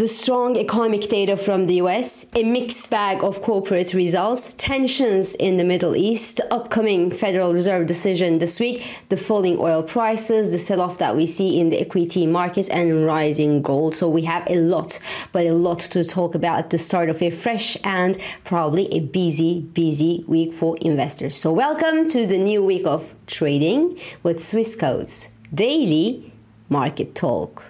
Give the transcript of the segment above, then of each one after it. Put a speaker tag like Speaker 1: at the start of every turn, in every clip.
Speaker 1: The strong economic data from the US, a mixed bag of corporate results, tensions in the Middle East, the upcoming Federal Reserve decision this week, the falling oil prices, the sell off that we see in the equity markets, and rising gold. So we have a lot, but a lot to talk about at the start of a fresh and probably a busy, busy week for investors. So welcome to the new week of trading with Swissquote's daily market talk.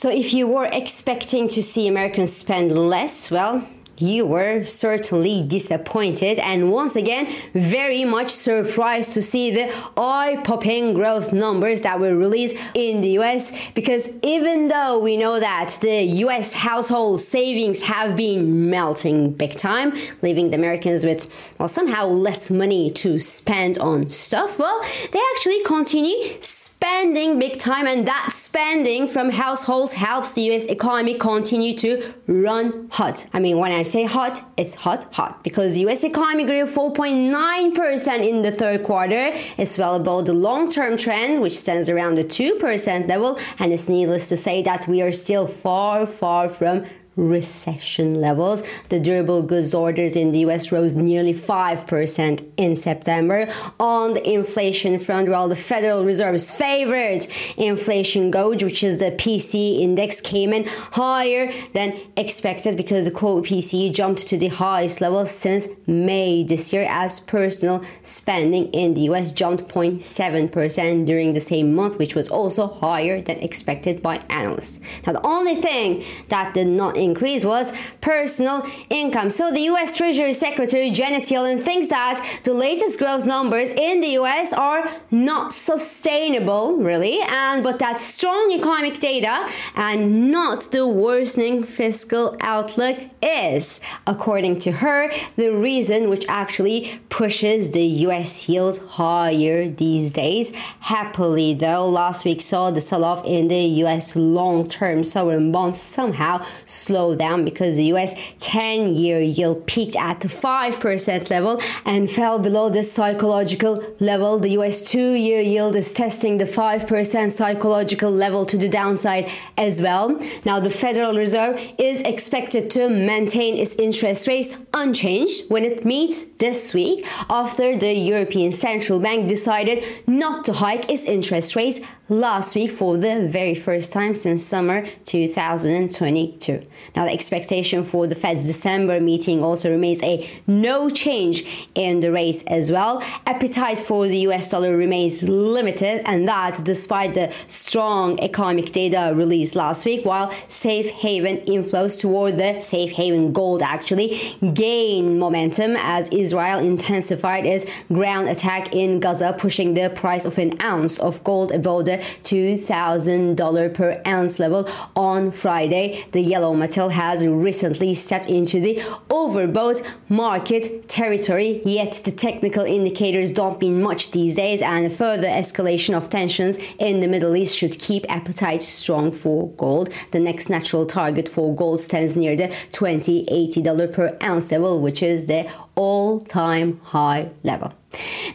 Speaker 1: So, if you were expecting to see Americans spend less, well, you were certainly disappointed and once again very much surprised to see the eye-popping growth numbers that were released in the US because even though we know that the US household savings have been melting big time, leaving the Americans with well somehow less money to spend on stuff, well they actually continue spending big time and that spending from households helps the US economy continue to run hot. I mean when I say hot, it's hot, hot because US economy grew 4.9% in the third quarter. It's well above the long-term trend, which stands around the 2% level, and it's needless to say that we are still far, far from recession levels. The durable goods orders in the US rose nearly 5% in September. On the inflation front, while the Federal Reserve's favorite inflation gauge, which is the PCE index, came in higher than expected because the core PCE jumped to the highest level since May this year as personal spending in the US jumped 0.7% during the same month, which was also higher than expected by analysts. Now, the only thing that did not increase was personal income. So the US Treasury Secretary Janet Yellen thinks that the latest growth numbers in the US are not sustainable, really, and but that strong economic data and not the worsening fiscal outlook is, according to her, the reason which actually pushes the US yields higher these days. Happily, though, last week saw the sell off in the US long term sovereign bonds somehow slow down because the US 10 year yield peaked at the 5% level and fell below the psychological level. The US 2 year yield is testing the 5% psychological level to the downside as well. Now, the Federal Reserve is expected to maintain its interest rates unchanged when it meets this week after the European Central Bank decided not to hike its interest rates last week for the very first time since summer 2022. Now, the expectation for the Fed's December meeting also remains a no change in the rates as well. Appetite for the US dollar remains limited, and that despite the strong economic data released last week, while safe haven inflows toward the safe haven gold actually gain momentum as Israel intensified its ground attack in Gaza, pushing the price of an ounce of gold above the $2,000 per ounce level on Friday. The yellow metal has recently stepped into the overbought market territory, yet the technical indicators don't mean much these days, and further escalation of tensions in the Middle East should keep appetite strong for gold. The next natural target for gold stands near the $2080 per ounce level, which is the all time high level.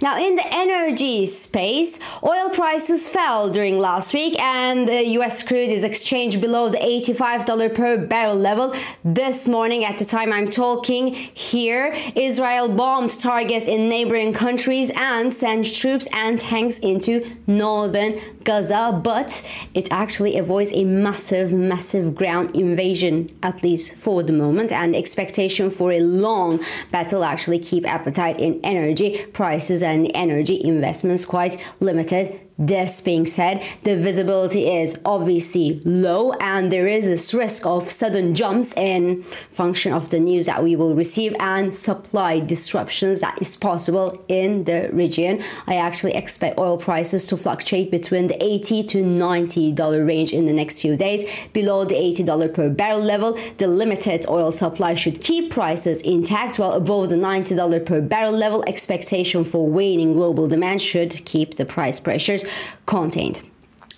Speaker 1: Now, in the energy space, oil prices fell during last week, and the US crude is exchanged below the $85 per barrel level this morning. At the time I'm talking here, Israel bombed targets in neighboring countries and sent troops and tanks into northern Gaza, but it actually avoids a massive, massive ground invasion, at least for the moment, and expectation for a long battle actually keep appetite in energy prices and energy investments quite limited this being said, the visibility is obviously low and there is this risk of sudden jumps in function of the news that we will receive and supply disruptions that is possible in the region. I actually expect oil prices to fluctuate between the 80 to 90 dollar range in the next few days. Below the 80 dollar per barrel level, the limited oil supply should keep prices intact while above the 90 dollar per barrel level, expectation for waning global demand should keep the price pressures contained.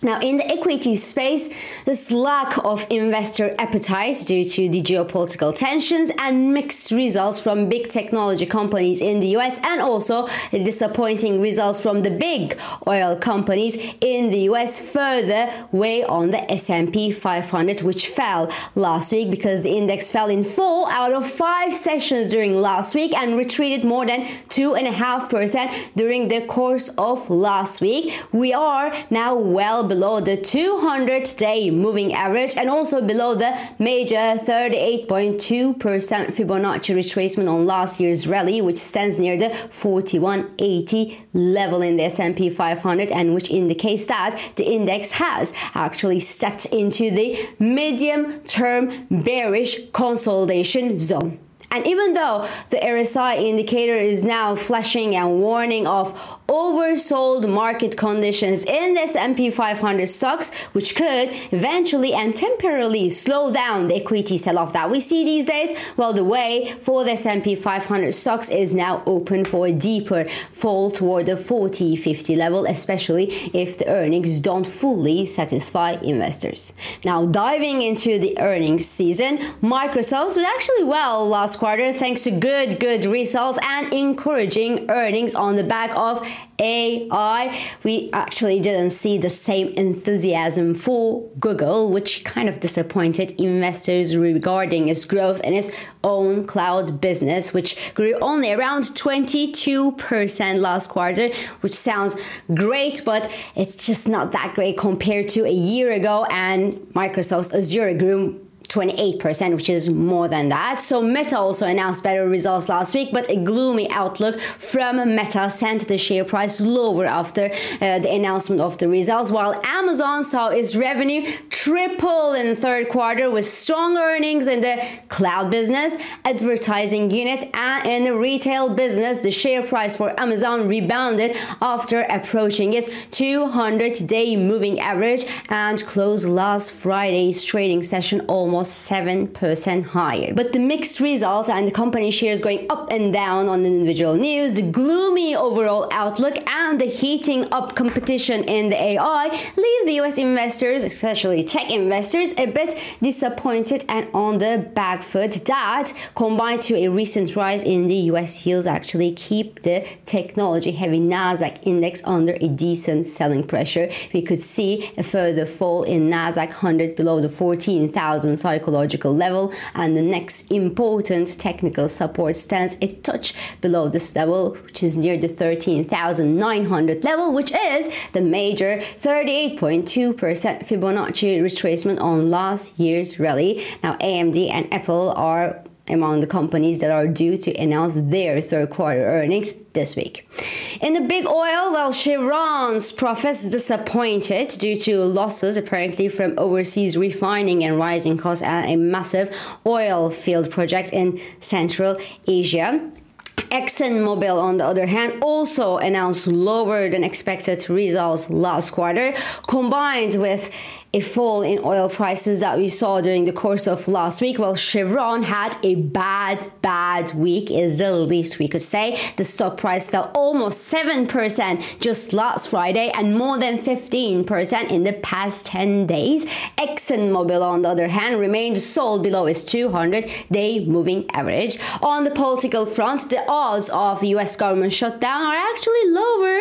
Speaker 1: Now, in the equity space, this lack of investor appetite due to the geopolitical tensions and mixed results from big technology companies in the US and also the disappointing results from the big oil companies in the US further weigh on the S&P 500 which fell last week because the index fell in four out of five sessions during last week and retreated more than 2.5% during the course of last week. We are now well below the 200 day moving average and also below the major 38.2% Fibonacci retracement on last year's rally which stands near the 4180 level in the S&P 500 and which indicates that the index has actually stepped into the medium term bearish consolidation zone. And even though the RSI indicator is now flashing and warning of oversold market conditions in the S&P 500 stocks, which could eventually and temporarily slow down the equity sell-off that we see these days, well, the way for the S&P 500 stocks is now open for a deeper fall toward the 40-50 level, especially if the earnings don't fully satisfy investors. Now, diving into the earnings season, Microsoft was actually well last quarter thanks to good, good results and encouraging earnings on the back of AI. We actually didn't see the same enthusiasm for Google, which kind of disappointed investors regarding its growth in its own cloud business, which grew only around 22% last quarter, which sounds great, but it's just not that great compared to a year ago. And Microsoft's Azure grew 28%, which is more than that. So Meta also announced better results last week, but a gloomy outlook from Meta sent the share price lower after uh, the announcement of the results, while Amazon saw its revenue triple in third quarter with strong earnings in the cloud business, advertising unit, and in the retail business. The share price for Amazon rebounded after approaching its 200-day moving average and closed last Friday's trading session almost almost 7% higher. But the mixed results and the company shares going up and down on individual news, the gloomy overall outlook, and the heating up competition in the AI leave the US investors, especially tech investors, a bit disappointed and on the back foot. That, combined to a recent rise in the US yields, actually keep the technology heavy NASDAQ index under a decent selling pressure. We could see a further fall in NASDAQ 100 below the 14,000 psychological level, and the next important technical support stands a touch below this level, which is near the 13,900 level, which is the major 38.2% Fibonacci retracement on last year's rally. Now, AMD and Apple are among the companies that are due to announce their third quarter earnings this week. In the big oil, well, Chevron's profits disappointed due to losses apparently from overseas refining and rising costs at a massive oil field project in Central Asia. ExxonMobil, on the other hand, also announced lower than expected results last quarter, combined with a fall in oil prices that we saw during the course of last week. Well, Chevron had a bad, bad week, is the least we could say. The stock price fell almost 7% just last Friday and more than 15% in the past 10 days. ExxonMobil, on the other hand, remained sold below its 200 day moving average. On the political front, the odds of US government shutdown are actually lower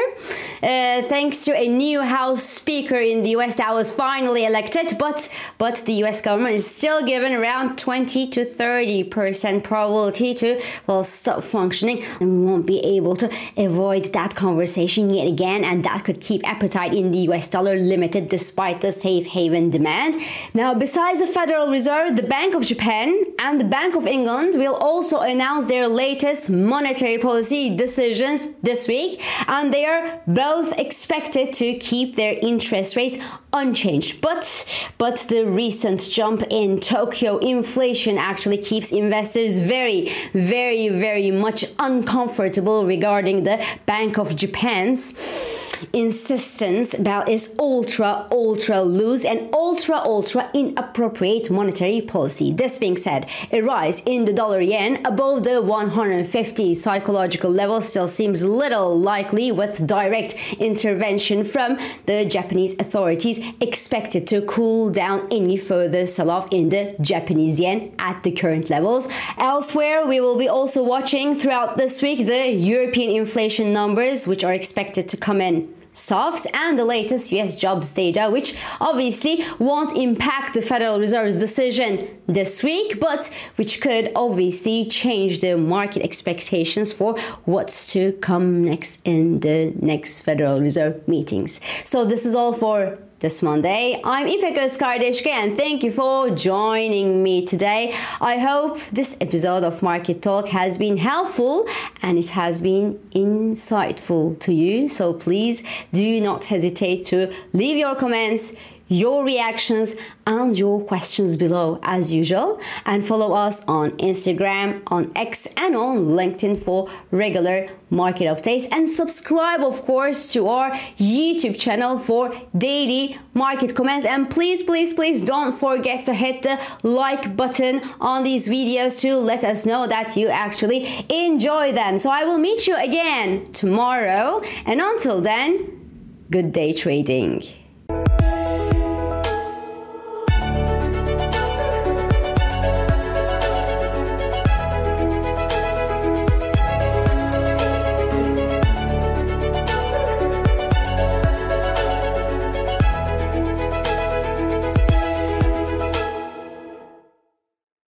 Speaker 1: uh, thanks to a new House Speaker in the US that was finally elected, but but the U.S. government is still given around 20 to 30 percent probability to well stop functioning, and we won't be able to avoid that conversation yet again, and that could keep appetite in the U.S. dollar limited despite the safe haven demand. Now, besides the Federal Reserve, the Bank of Japan and the Bank of England will also announce their latest monetary policy decisions this week, and they are both expected to keep their interest rates unchanged. But but the recent jump in Tokyo inflation actually keeps investors very very very much uncomfortable regarding the Bank of Japan's insistence about its ultra ultra loose and ultra ultra inappropriate monetary policy. This being said, a rise in the dollar yen above the 150 psychological level still seems little likely with direct intervention from the Japanese authorities expected to cool down any further sell-off in the Japanese yen at the current levels. Elsewhere, we will be also watching throughout this week the European inflation numbers which are expected to come in soft and the latest US jobs data, which obviously won't impact the Federal Reserve's decision this week, but which could obviously change the market expectations for what's to come next in the next Federal Reserve meetings. So this is all for this Monday. I'm İpek Özkardeşkaya and thank you for joining me today. I hope this episode of Market Talk has been helpful and it has been insightful to you. So please do not hesitate to leave your comments your reactions and your questions below as usual and follow us on Instagram, on X and on LinkedIn for regular market updates and subscribe of course to our YouTube channel for daily market comments and please please please don't forget to hit the like button on these videos to let us know that you actually enjoy them. So I will meet you again tomorrow and until then good day trading.